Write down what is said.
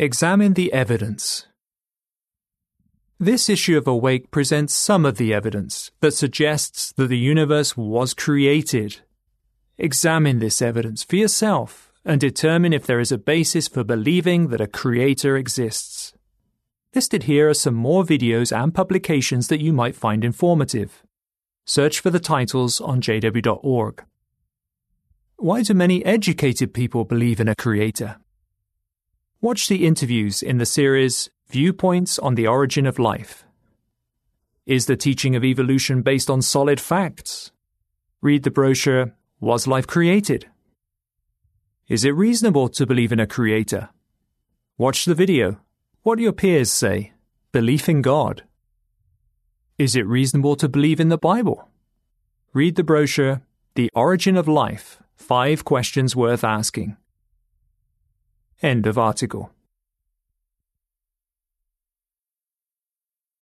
Examine the evidence. This issue of Awake presents some of the evidence that suggests that the universe was created. Examine this evidence for yourself and determine if there is a basis for believing that a creator exists. Listed here are some more videos and publications that you might find informative. Search for the titles on jw.org. Why do many educated people believe in a creator? Watch the interviews in the series Viewpoints on the Origin of Life. Is the teaching of evolution based on solid facts? Read the brochure Was Life Created? Is it reasonable to believe in a creator? Watch the video what do your peers say? Belief in God. Is it reasonable to believe in the Bible? Read the brochure, The Origin of Life Five Questions Worth Asking. End of article.